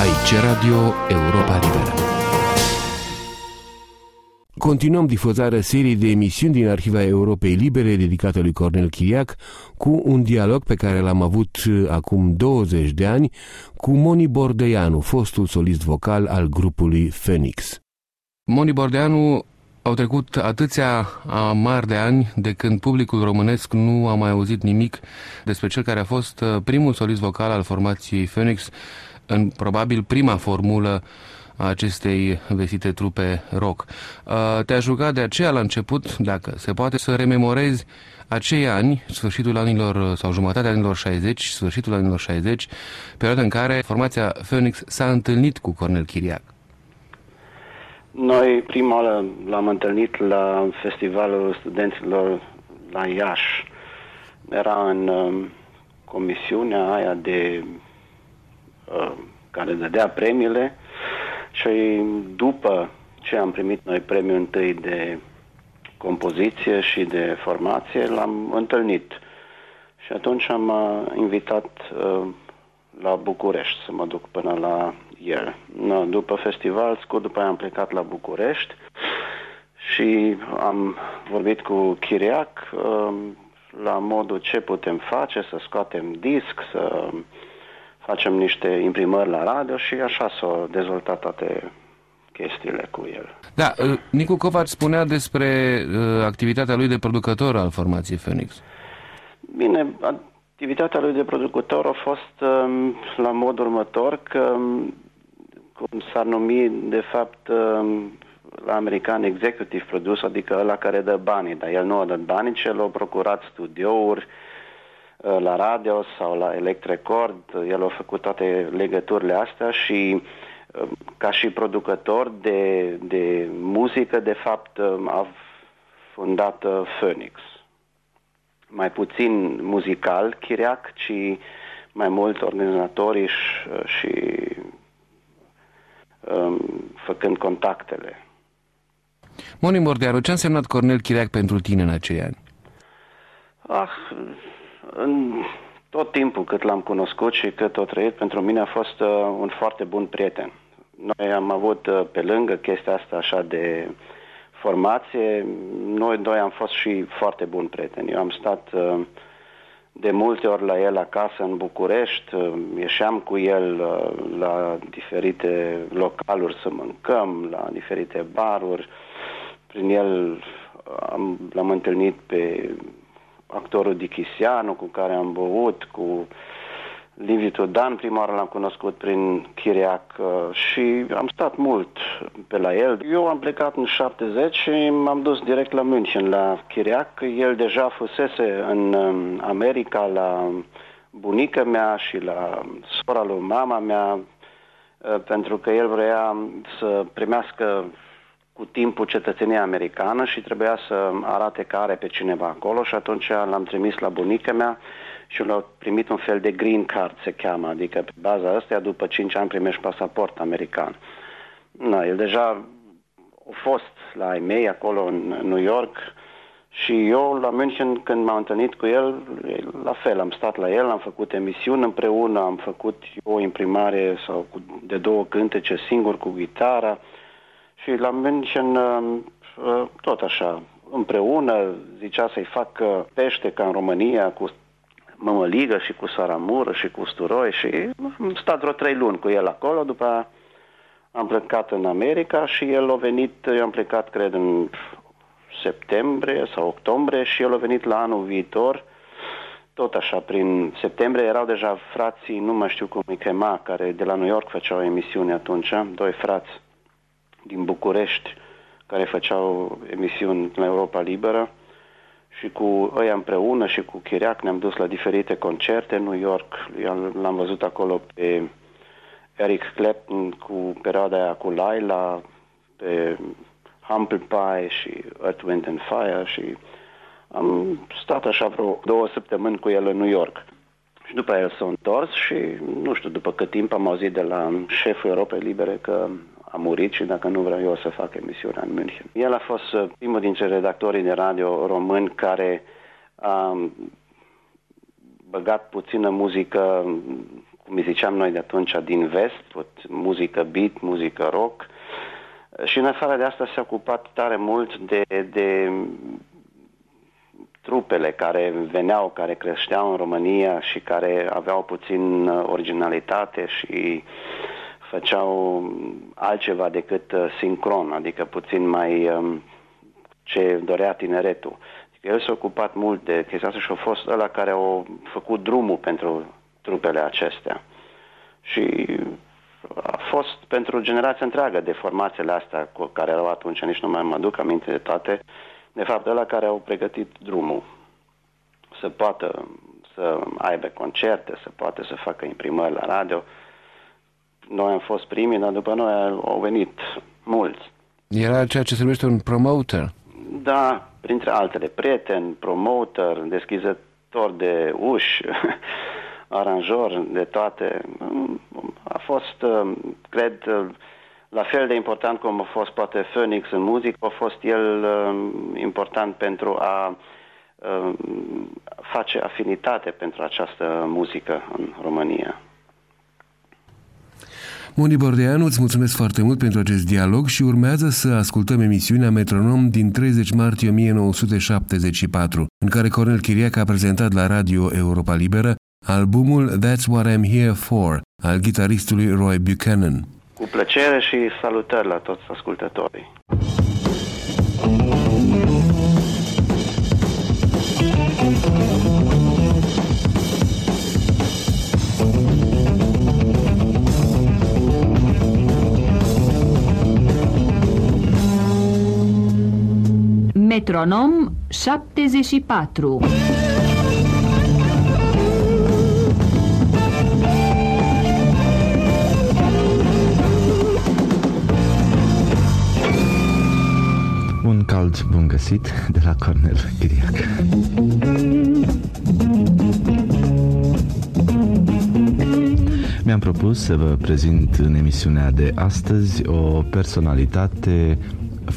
Aici Radio Europa Liberă. Continuăm difuzarea seriei de emisiuni din Arhiva Europei Libere dedicată lui Cornel Chiriac cu un dialog pe care l-am avut uh, acum 20 de ani cu Moni Bordeanu, fostul solist vocal al grupului Phoenix. Moni Bordeanu au trecut atâția mari de ani de când publicul românesc nu a mai auzit nimic despre cel care a fost uh, primul solist vocal al formației Phoenix în probabil prima formulă a acestei vestite trupe rock. Uh, te-aș ruga de aceea la început, dacă se poate, să rememorezi acei ani, sfârșitul anilor sau jumătatea anilor 60, sfârșitul anilor 60, perioada în care formația Phoenix s-a întâlnit cu Cornel Chiriac. Noi prima oară l-am întâlnit la festivalul studenților la Iași. Era în uh, comisiunea aia de uh, care dădea premiile și după ce am primit noi premiul întâi de compoziție și de formație, l-am întâlnit. Și atunci am uh, invitat uh, la București să mă duc până la el. No, după festival, scurt după aia am plecat la București și am vorbit cu Chiriac uh, la modul ce putem face, să scoatem disc, să facem niște imprimări la radio și așa s-au dezvoltat toate chestiile cu el. Da, uh, Nicu Covaci spunea despre uh, activitatea lui de producător al formației Phoenix. Bine, activitatea lui de producător a fost um, la mod următor că, um, cum s-ar numi, de fapt, um, la american executive producer, adică ăla care dă banii, dar el nu a dat banii, ci el a procurat studiouri, uh, la radio sau la Electrecord, el a făcut toate legăturile astea și ca și producător de, de muzică, de fapt, a fundat uh, Phoenix. Mai puțin muzical, Chiriac, ci mai mult organizatorii și, și um, făcând contactele. Moni Mordearu, ce a însemnat Cornel Chiriac pentru tine în acei ani? Ah, în tot timpul cât l-am cunoscut și cât o trăit, pentru mine a fost uh, un foarte bun prieten. Noi am avut uh, pe lângă chestia asta așa de formație, noi doi am fost și foarte buni prieteni. Eu am stat uh, de multe ori la el acasă în București, uh, ieșeam cu el uh, la diferite localuri să mâncăm, la diferite baruri. Prin el am, l-am întâlnit pe actorul Dichisianu cu care am băut, cu Liviu Dan, prima oară l-am cunoscut prin Chiriac uh, și am stat mult pe la el. Eu am plecat în 70 și m-am dus direct la München, la Chiriac. El deja fusese în um, America la bunica mea și la sora lui mama mea, uh, pentru că el vrea să primească cu timpul cetățenia americană și trebuia să arate că are pe cineva acolo și atunci l-am trimis la bunica mea și l-au primit un fel de green card, se cheamă, adică pe baza asta, după 5 ani primești pasaport american. Na, el deja a fost la ai mei acolo în New York și eu la München când m-am întâlnit cu el, la fel, am stat la el, am făcut emisiuni împreună, am făcut o imprimare sau cu, de două cântece singur cu gitara și la München uh, tot așa, împreună, zicea să-i fac pește ca în România cu mămăligă și cu saramură și cu usturoi și am stat vreo trei luni cu el acolo, după am plecat în America și el a venit, eu am plecat, cred, în septembrie sau octombrie și el a venit la anul viitor, tot așa, prin septembrie. Erau deja frații, nu mai știu cum îi chema, care de la New York făceau emisiune atunci, doi frați din București care făceau emisiuni la Europa Liberă și cu ăia împreună și cu Chiriac ne-am dus la diferite concerte în New York. L-am văzut acolo pe Eric Clapton cu perioada aia cu Laila, pe Humble Pie și Earth, Wind and Fire și am stat așa vreo două săptămâni cu el în New York. Și după aia el s-a întors și nu știu după cât timp am auzit de la șeful Europei Libere că a murit și dacă nu vreau eu să fac emisiunea în München. El a fost uh, primul dintre redactorii de radio român care a băgat puțină muzică cu cum îi ziceam noi de atunci, din vest, muzică beat, muzică rock. Și în afară de asta s-a ocupat tare mult de, de trupele care veneau, care creșteau în România și care aveau puțin originalitate și făceau altceva decât sincron, adică puțin mai um, ce dorea tineretul. Adică el s-a ocupat mult de chestia asta și a fost ăla care a făcut drumul pentru trupele acestea. Și a fost pentru generația întreagă de formațiile astea cu care erau atunci, nici nu mai mă aduc aminte de toate, de fapt ăla care au pregătit drumul să poată să aibă concerte, să poată să facă imprimări la radio. Noi am fost primii, dar după noi au venit mulți. Era ceea ce se numește un promoter. Da, printre altele, prieten, promoter, deschizător de uși, aranjor de toate. A fost, uh, cred, uh, la fel de important cum a fost poate Phoenix în muzică, a fost el uh, important pentru a face afinitate pentru această muzică în România. Moni Bordeanu, îți mulțumesc foarte mult pentru acest dialog și urmează să ascultăm emisiunea Metronom din 30 martie 1974, în care Cornel Chiriac a prezentat la Radio Europa Liberă albumul That's What I'm Here For al gitaristului Roy Buchanan. Cu plăcere și salutări la toți ascultătorii. Metronom 74 Un cald bun găsit de la Cornel Chiriac. Mi-am propus să vă prezint în emisiunea de astăzi o personalitate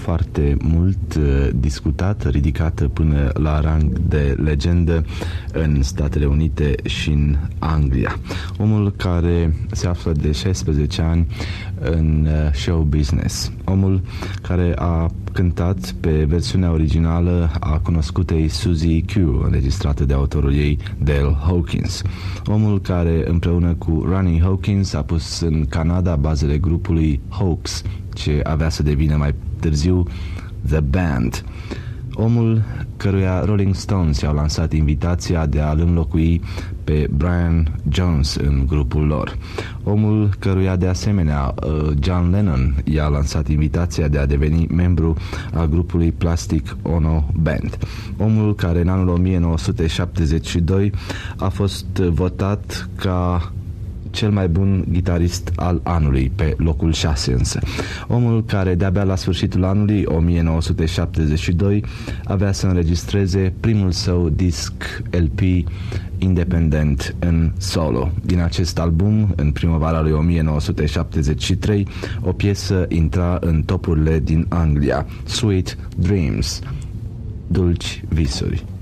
foarte mult uh, discutată, ridicată până la rang de legendă în Statele Unite și în Anglia. Omul care se află de 16 ani în uh, show business. Omul care a cântat pe versiunea originală a cunoscutei Suzy Q, înregistrată de autorul ei, Dale Hawkins. Omul care împreună cu Ronnie Hawkins a pus în Canada bazele grupului Hoax, ce avea să devină mai târziu The Band. Omul căruia Rolling Stones i-au lansat invitația de a-l înlocui pe Brian Jones în grupul lor. Omul căruia de asemenea uh, John Lennon i-a lansat invitația de a deveni membru al grupului Plastic Ono Band. Omul care în anul 1972 a fost votat ca cel mai bun gitarist al anului, pe locul 6 însă. Omul care de-abia la sfârșitul anului 1972 avea să înregistreze primul său disc LP independent în solo. Din acest album, în primăvara lui 1973, o piesă intra în topurile din Anglia, Sweet Dreams, Dulci Visuri.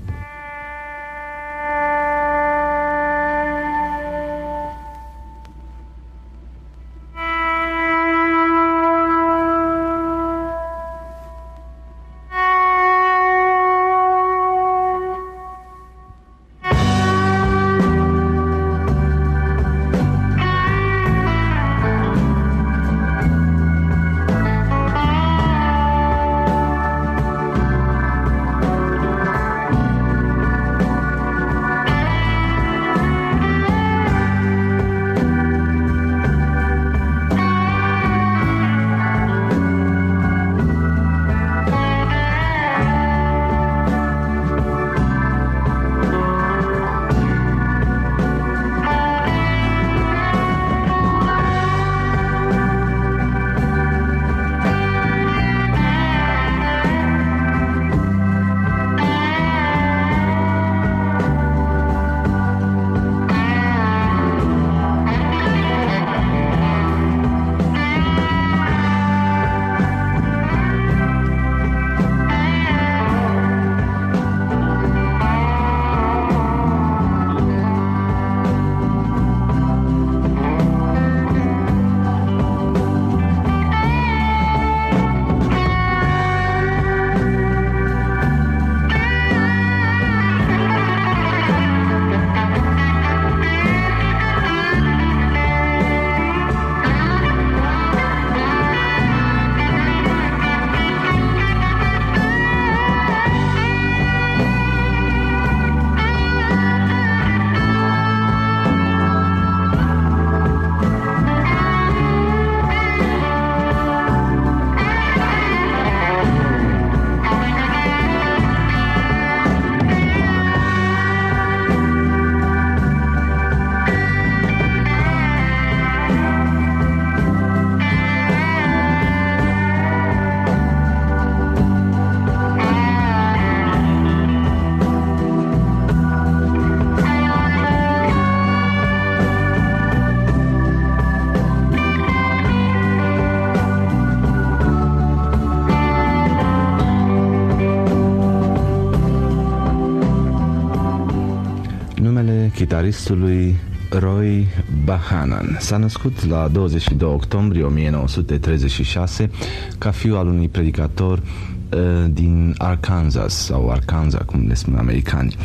Roy Bahanan. S-a născut la 22 octombrie 1936 ca fiu al unui predicator uh, din Arkansas sau Arkansas, cum le spun americani.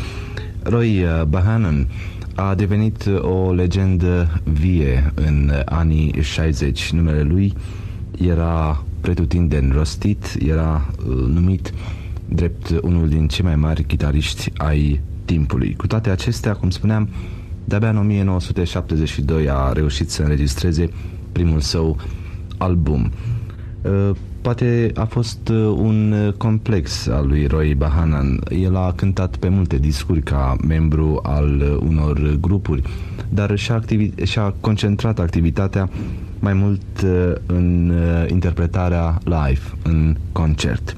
Roy uh, Bahanan a devenit o legendă vie în anii 60. Numele lui era pretutindeni rostit, era uh, numit drept unul din cei mai mari chitariști ai timpului. Cu toate acestea, cum spuneam, de-abia în 1972 a reușit să înregistreze primul său album. Uh, poate a fost uh, un complex al lui Roy Bahanan. El a cântat pe multe discuri ca membru al unor grupuri, dar și-a, activi- și-a concentrat activitatea mai mult uh, în interpretarea live, în concert.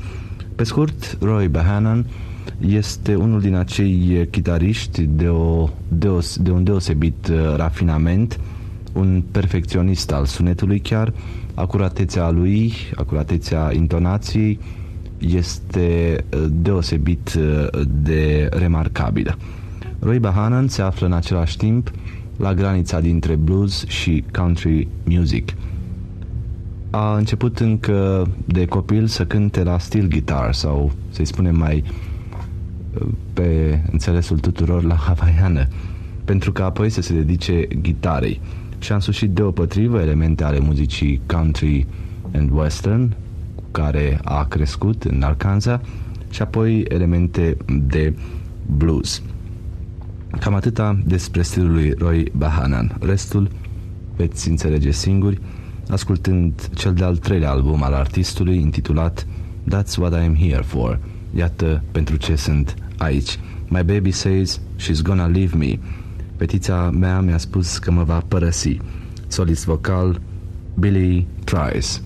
Pe scurt, Roy Bahanan este unul din acei chitariști de, o, deos, de un deosebit uh, rafinament, un perfecționist al sunetului chiar, acuratețea lui, acuratețea intonației este uh, deosebit uh, de remarcabilă. Roy Bahanan se află în același timp la granița dintre blues și country music. A început încă de copil să cânte la steel guitar sau, să-i spunem mai pe înțelesul tuturor la havaiană, pentru că apoi să se dedice gitarei și a însușit deopătrivă elemente ale muzicii country and western, cu care a crescut în Arkansas, și apoi elemente de blues. Cam atâta despre stilul lui Roy Bahanan. Restul veți înțelege singuri ascultând cel de-al treilea album al artistului intitulat That's What I'm Here For – Iată pentru ce sunt aici. My baby says she's gonna leave me. Petița mea mi-a spus că mă va părăsi. Solist vocal Billy Tries.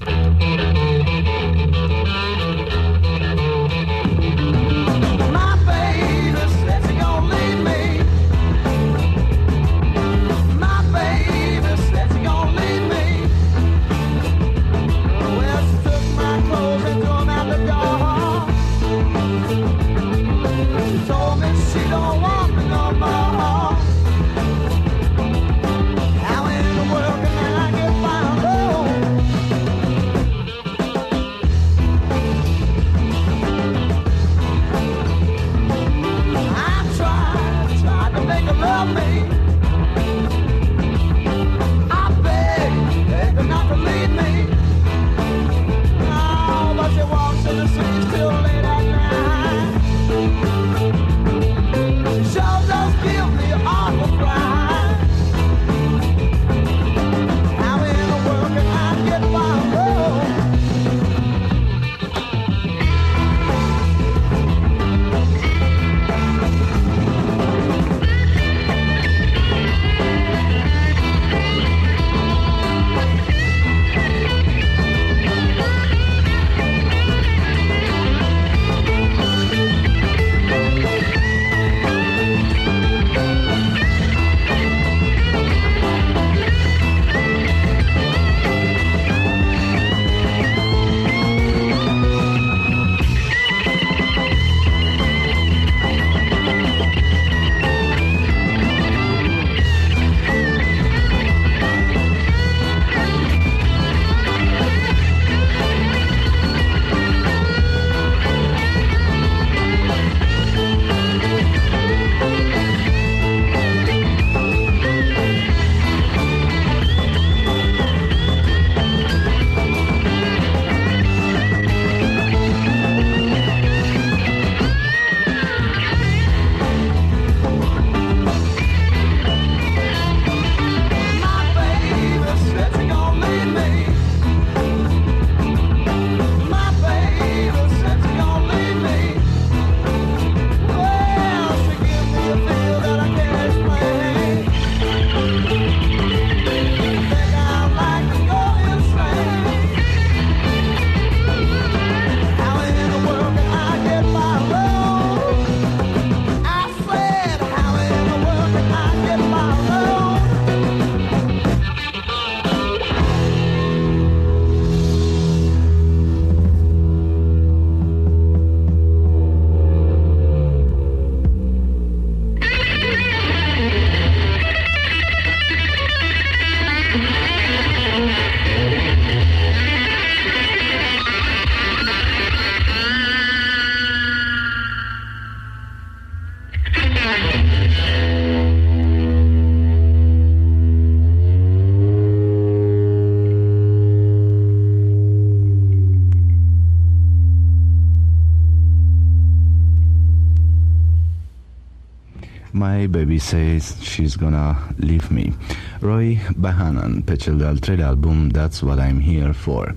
My baby says she's gonna leave me. Roy Bahanan, pe cel de-al treilea album That's What I'm Here For.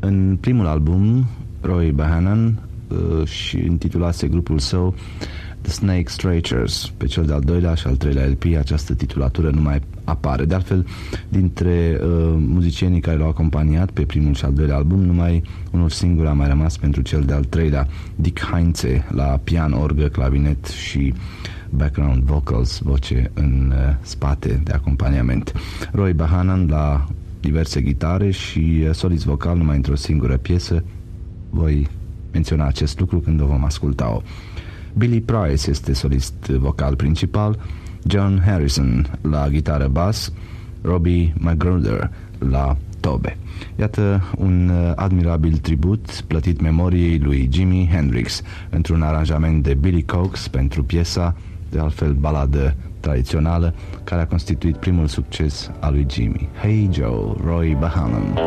În primul album, Roy Bahanan uh, și intitulase grupul său The Snake Strachers. Pe cel de-al doilea și al treilea LP această titulatură nu mai apare. De altfel, dintre uh, muzicienii care l-au acompaniat pe primul și al doilea album, numai unul singur a mai rămas pentru cel de-al treilea, Dick Heinze, la pian, orgă, clavinet și background vocals, voce în uh, spate de acompaniament. Roy Bahanan la diverse gitare și uh, solist vocal numai într-o singură piesă. Voi menționa acest lucru când o vom asculta-o. Billy Price este solist vocal principal, John Harrison la gitară bas, Robbie McGruder la tobe. Iată un uh, admirabil tribut plătit memoriei lui Jimi Hendrix într-un aranjament de Billy Cox pentru piesa, de altfel baladă tradițională, care a constituit primul succes al lui Jimmy. Hey Joe, Roy Bahanan.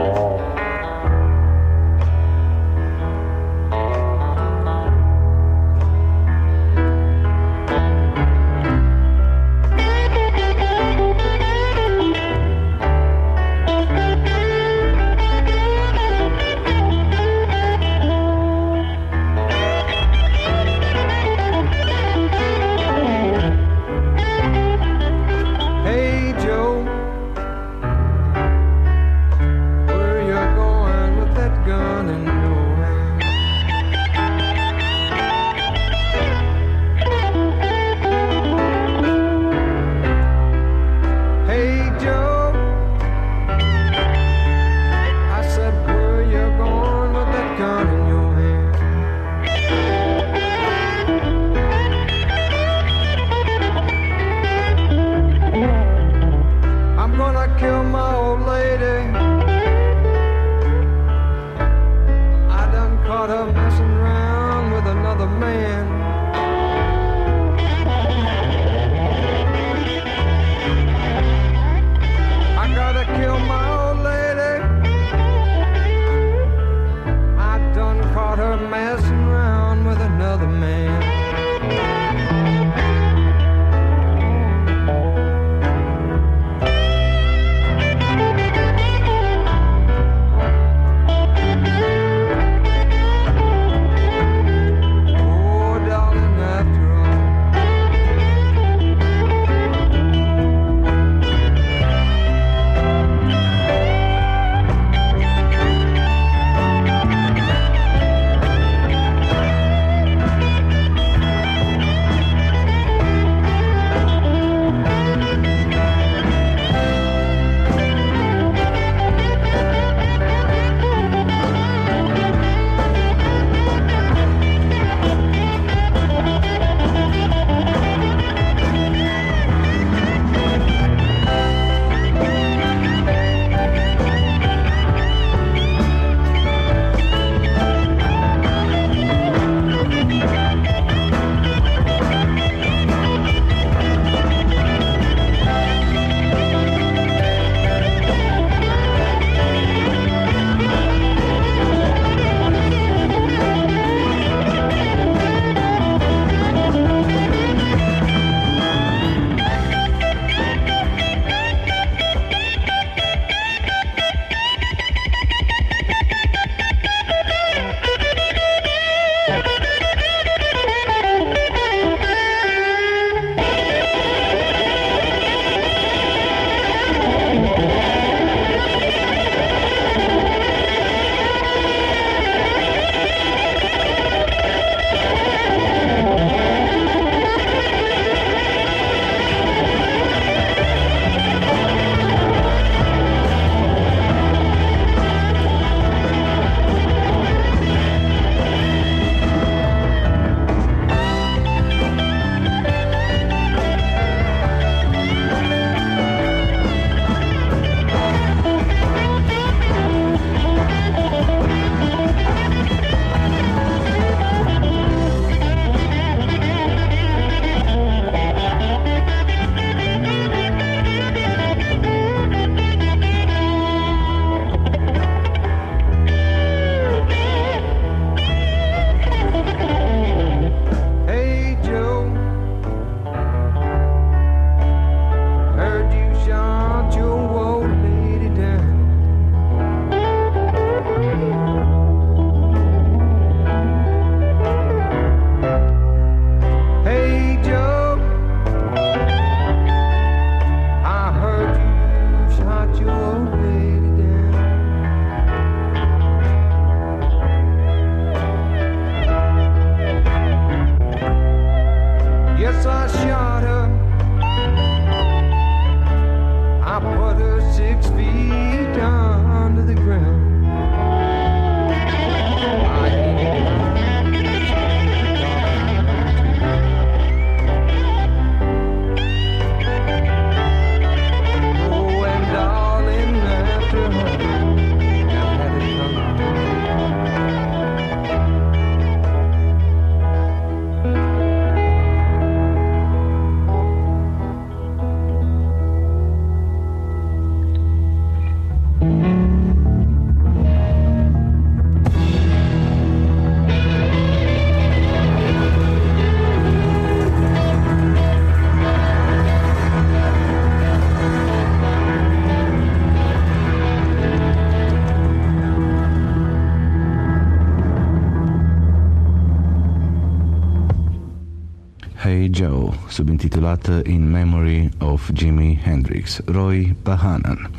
Hey Joe, subintitulată In Memory of Jimi Hendrix, Roy Bahanan.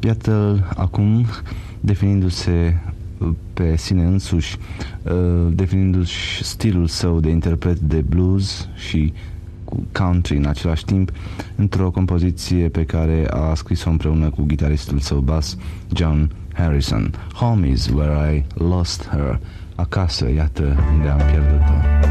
Iată acum definindu-se pe sine însuși, uh, definindu-și stilul său de interpret de blues și country în același timp, într-o compoziție pe care a scris-o împreună cu gitaristul său bas, John Harrison. Home is where I lost her. Acasă, iată unde am pierdut-o.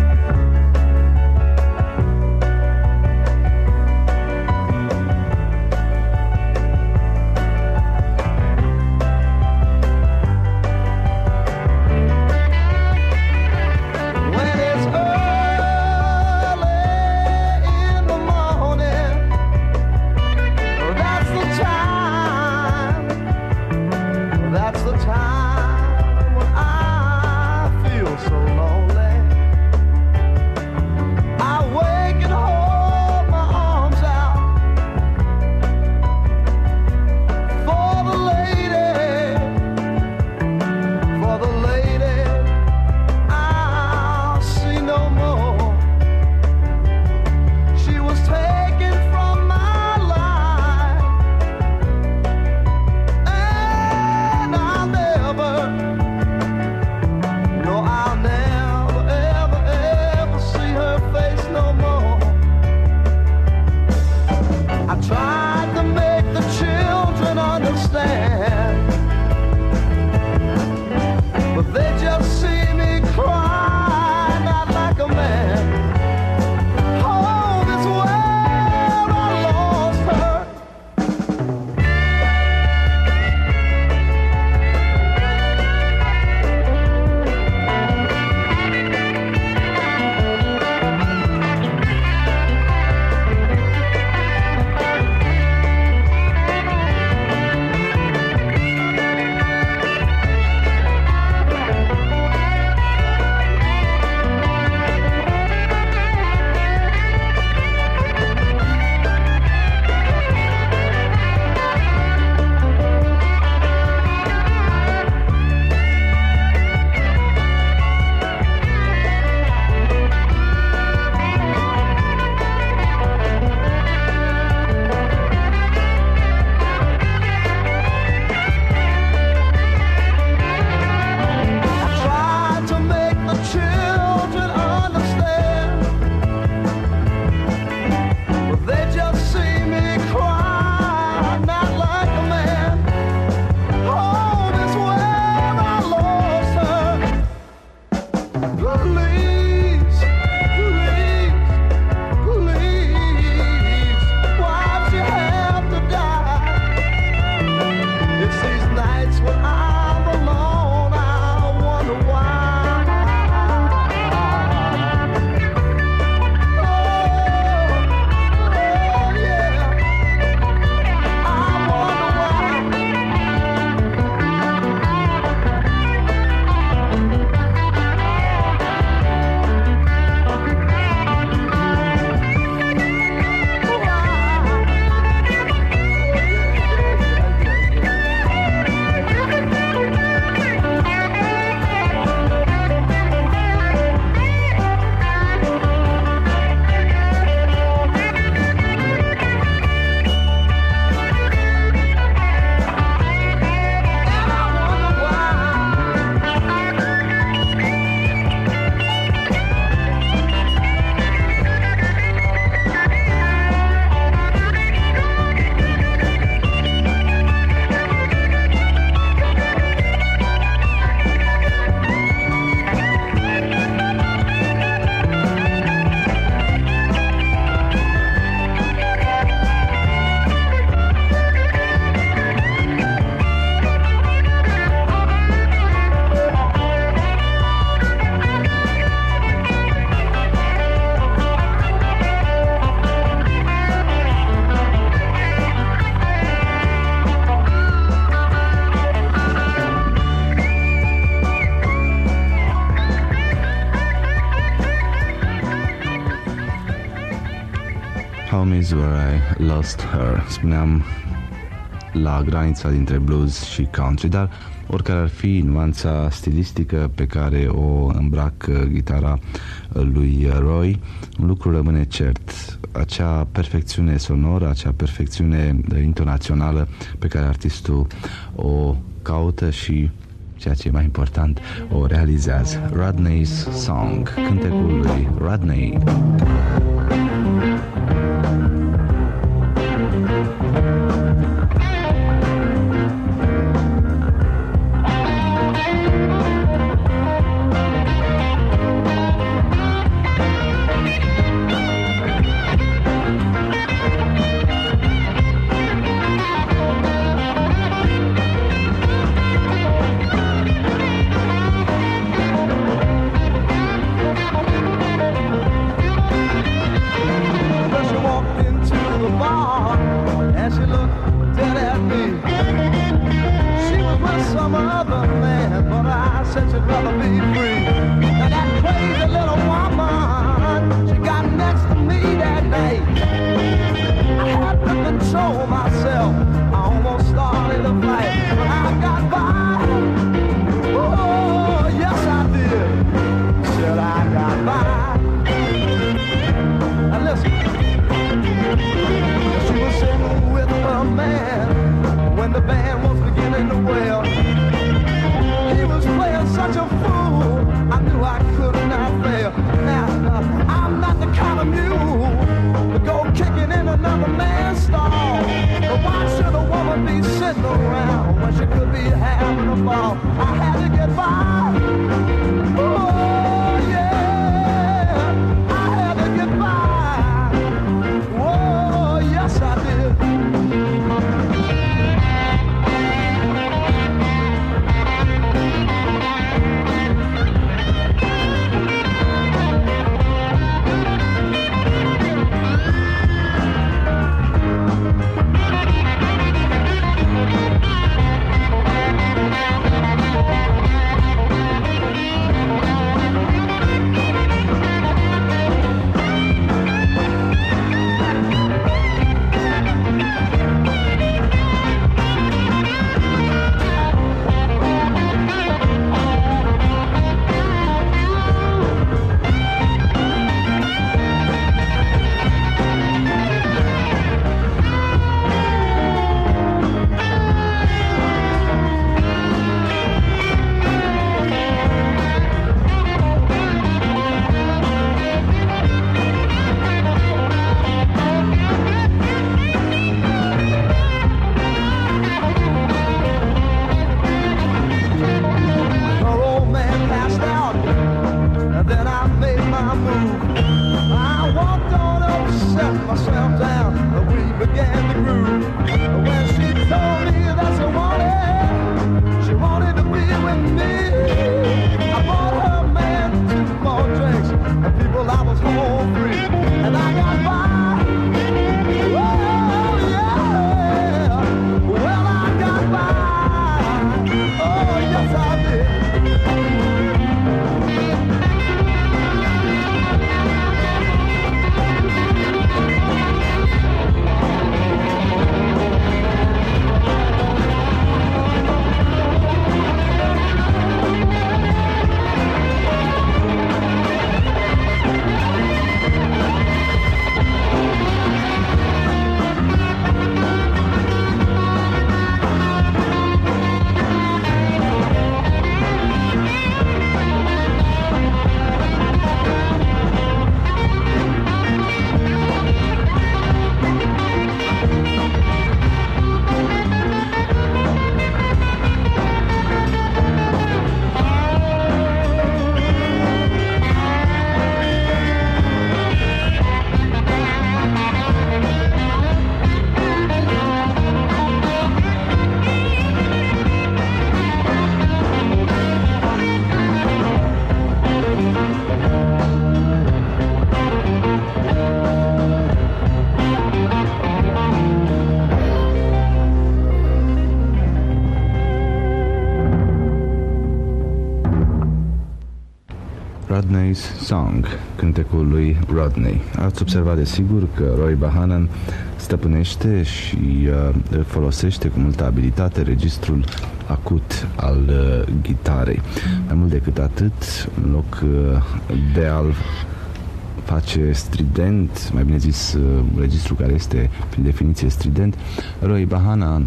Spuneam la granița dintre blues și country, dar oricare ar fi nuanța stilistică pe care o îmbracă gitara lui Roy, un lucru rămâne cert. Acea perfecțiune sonoră, acea perfecțiune intonațională pe care artistul o caută și ceea ce e mai important, o realizează. Rodney's Song, cântecul lui Rodney. Rodney. Ați observat de sigur că Roy Bahanan stăpânește și uh, folosește cu multă abilitate registrul acut al uh, gitarei. Mai mult decât atât, în loc uh, de a face strident, mai bine zis, uh, registrul care este prin definiție strident, Roy Bahanan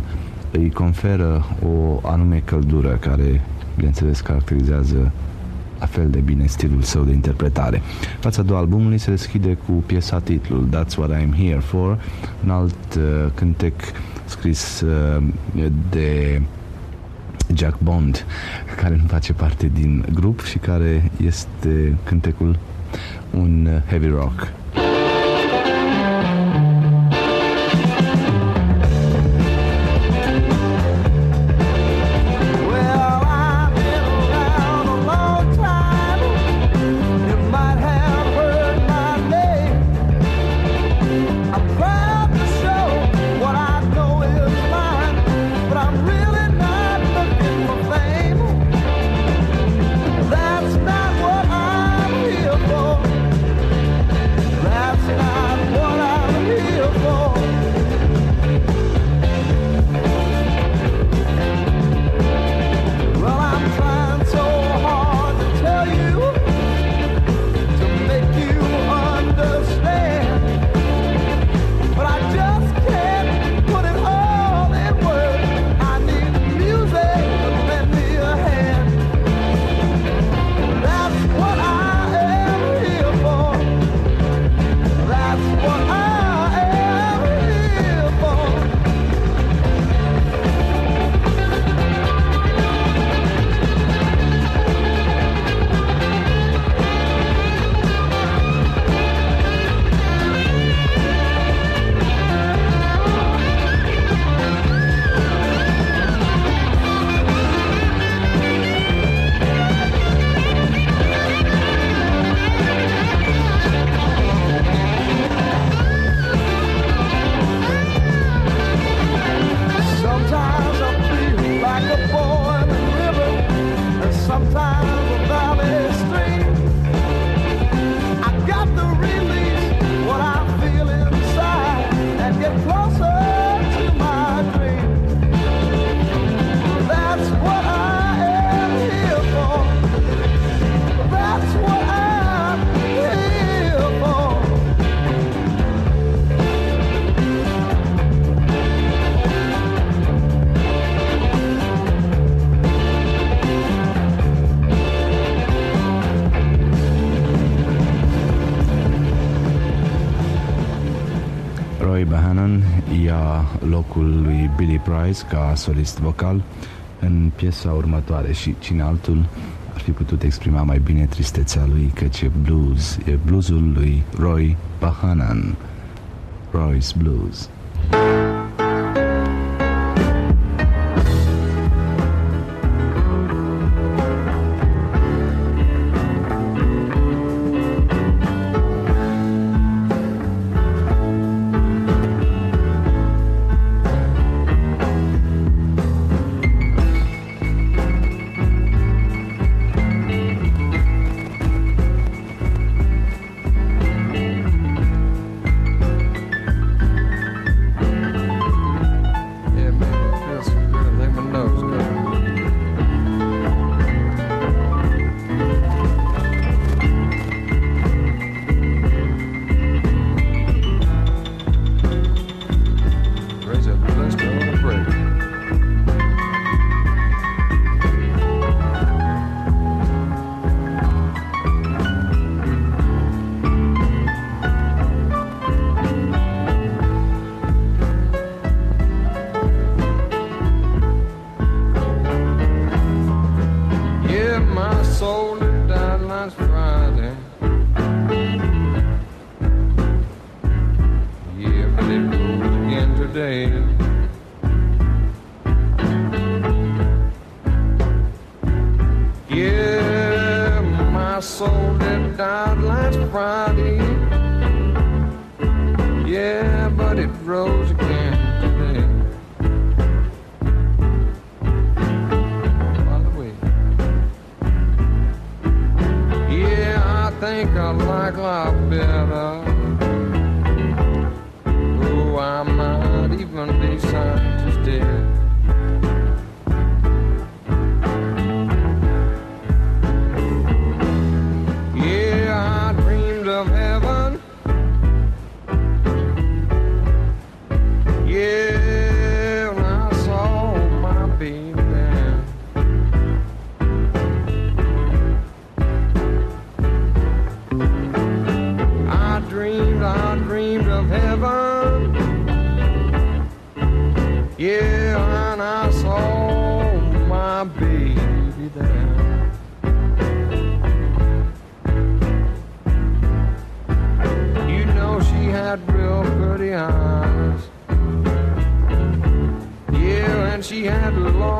îi conferă o anume căldură care, bineînțeles, caracterizează la fel de bine stilul său de interpretare. Fața a doua albumului se deschide cu piesa titlul That's What I'm Here For, un alt uh, cântec scris uh, de Jack Bond, care nu face parte din grup și care este cântecul un heavy rock. Price ca solist vocal în piesa următoare și cine altul ar fi putut exprima mai bine tristețea lui căci e blues, e bluesul lui Roy Bahanan, Roy's Blues. think I like life better. Oh, I might even be scientist dead.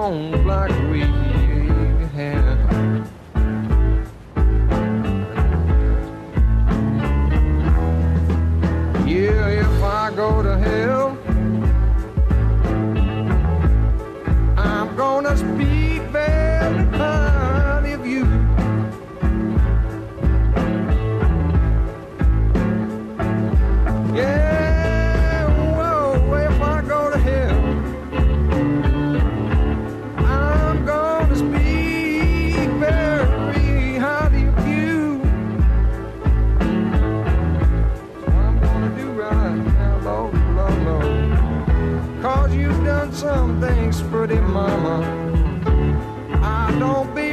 songs like some things pretty, mama. I don't be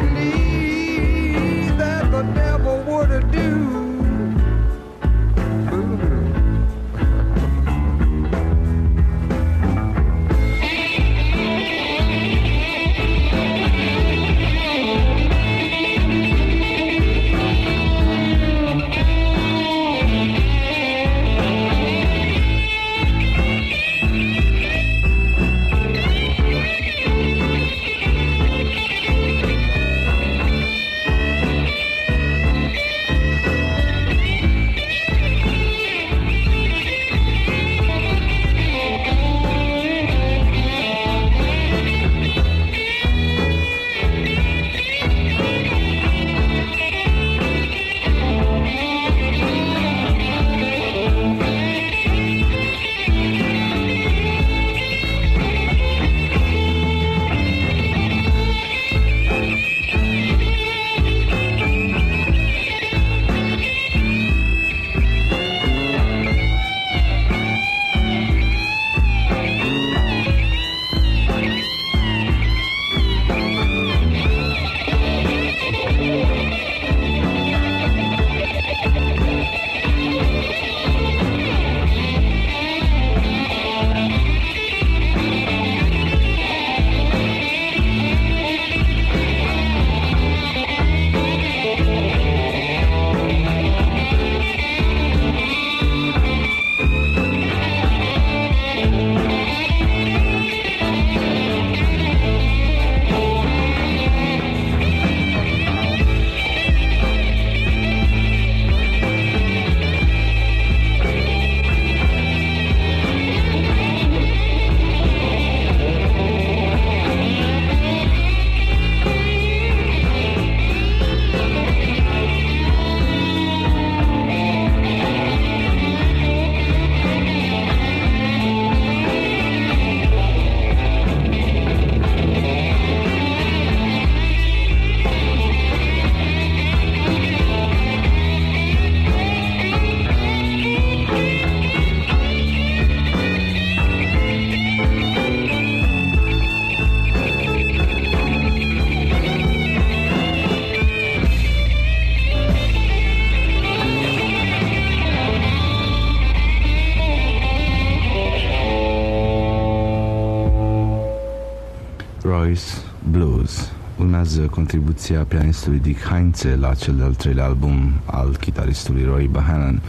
marchează contribuția pianistului Dick Heinze la cel de-al treilea album al chitaristului Roy Bahanan,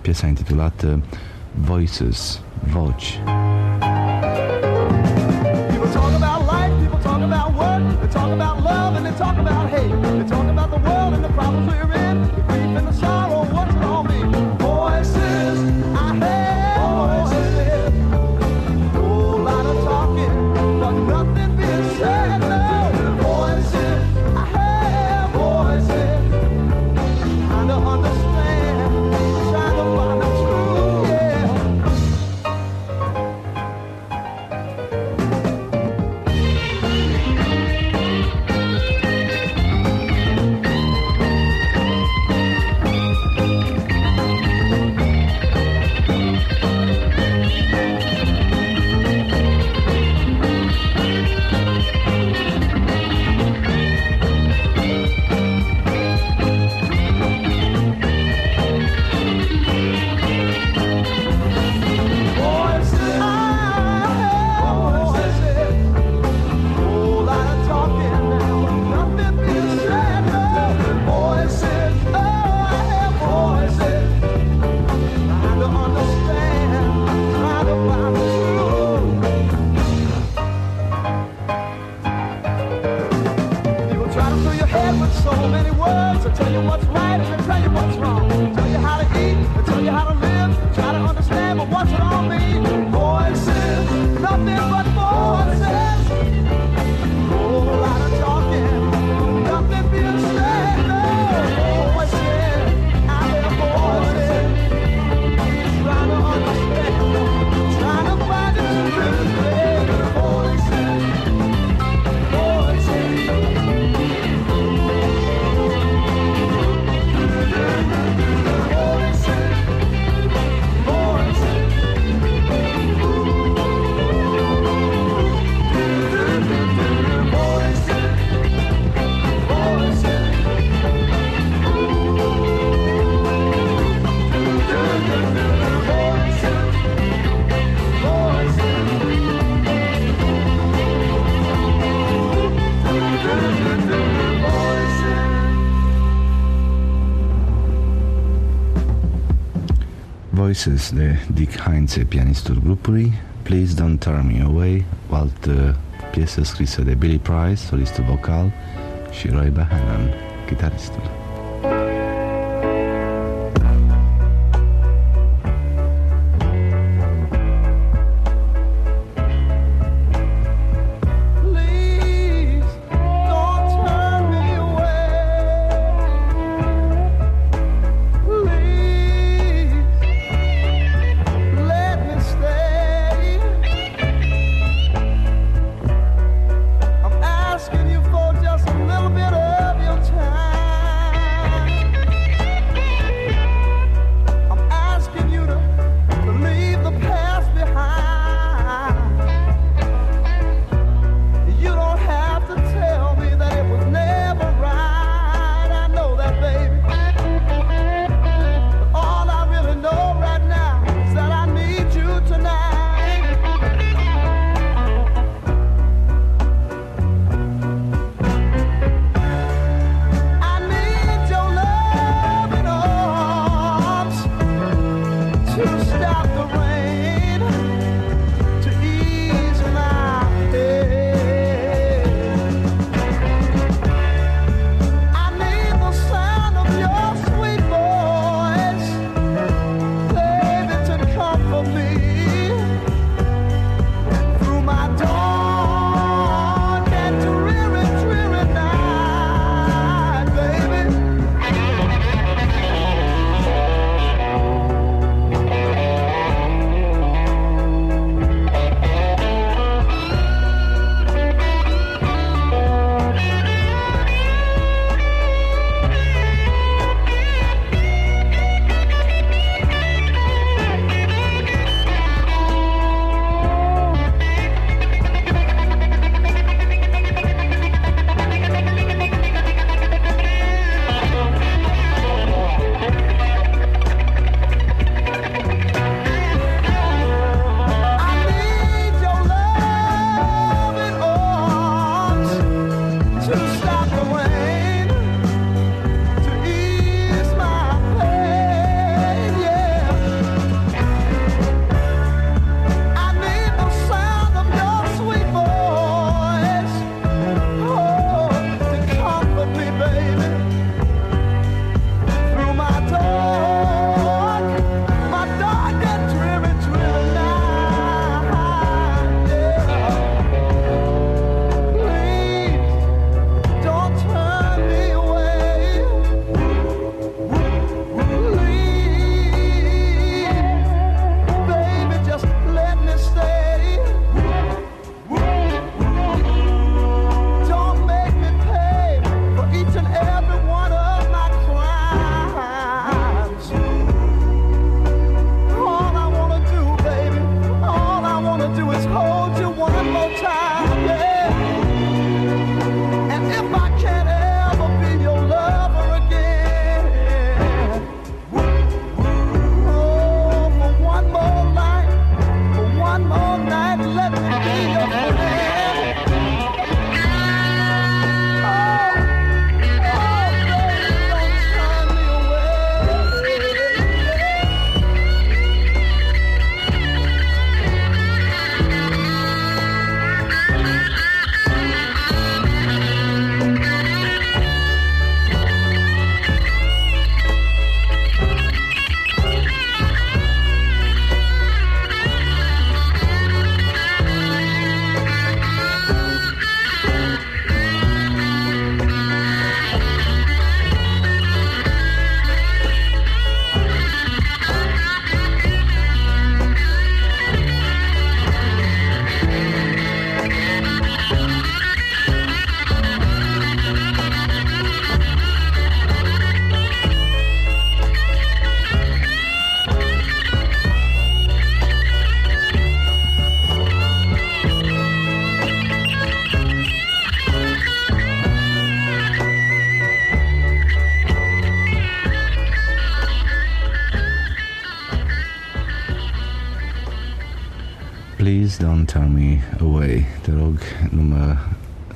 piesa intitulată Voices, Voci. Talk about love and they talk about hate. They talk about the world and the problems we Pieces de Dick Heinze, pianistul grupului, Please Don't Turn Me Away, o altă piesă scrisă de Billy Price, solistul vocal, și Roy Bahanan, chitaristul.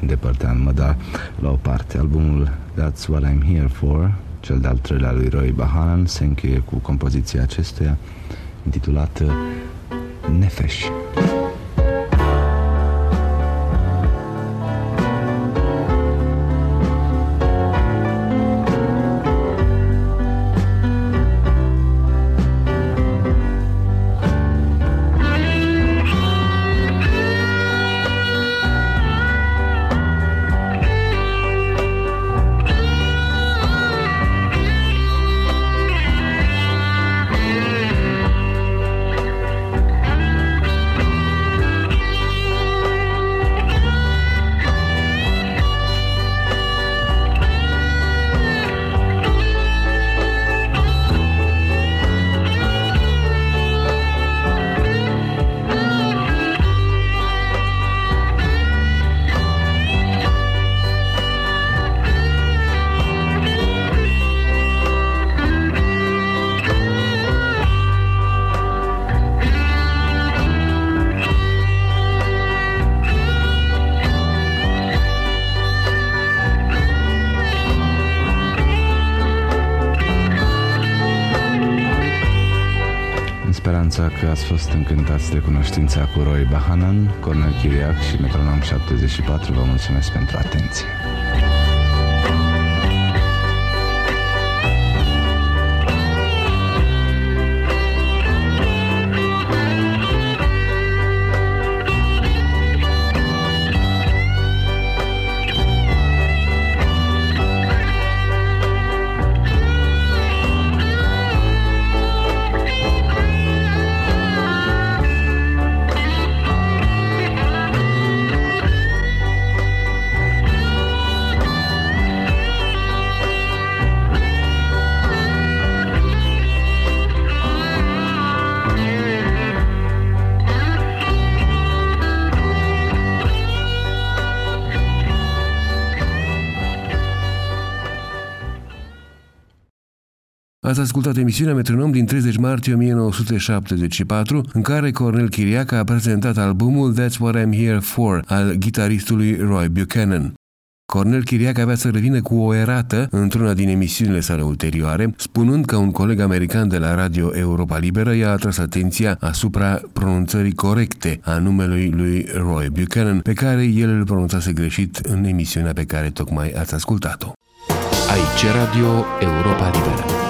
Îndepărta, nu mă da la o parte. Albumul That's What I'm Here For, cel de-al treilea lui Roy Bahanan, se încheie cu compoziția acestuia intitulată Nefesh. Nefesh. speranța că ați fost încântați de cunoștința cu Roy Bahanan, Cornel Chiriac și Metronom 74. Vă mulțumesc pentru atenție. Ați ascultat emisiunea Metronom din 30 martie 1974, în care Cornel Chiriac a prezentat albumul That's What I'm Here For al gitaristului Roy Buchanan. Cornel Chiriac avea să revină cu o erată într-una din emisiunile sale ulterioare, spunând că un coleg american de la Radio Europa Liberă i-a atras atenția asupra pronunțării corecte a numelui lui Roy Buchanan, pe care el îl pronunțase greșit în emisiunea pe care tocmai ați ascultat-o. Aici Radio Europa Liberă.